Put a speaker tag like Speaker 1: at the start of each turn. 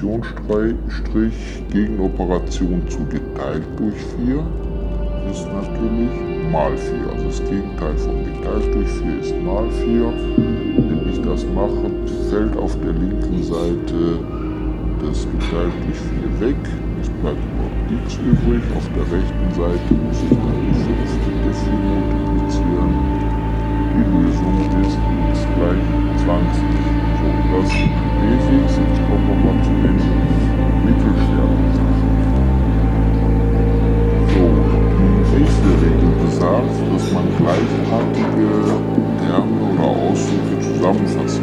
Speaker 1: Operationsstrich zu geteilt durch 4 ist natürlich mal 4. Also das Gegenteil von geteilt durch 4 ist mal 4. Wenn ich das mache, fällt auf der linken Seite das geteilt durch 4 weg. Es bleibt nur x übrig. Auf der rechten Seite muss ich dann die 5 mit der 4 multiplizieren. Die Lösung ist x gleich 20. So, das Jetzt kommen wir zu den Mittelschwerpunkten. So, die nächste Regel besagt, dass man gleichartige Terme oder Ausdrücke zusammenfassen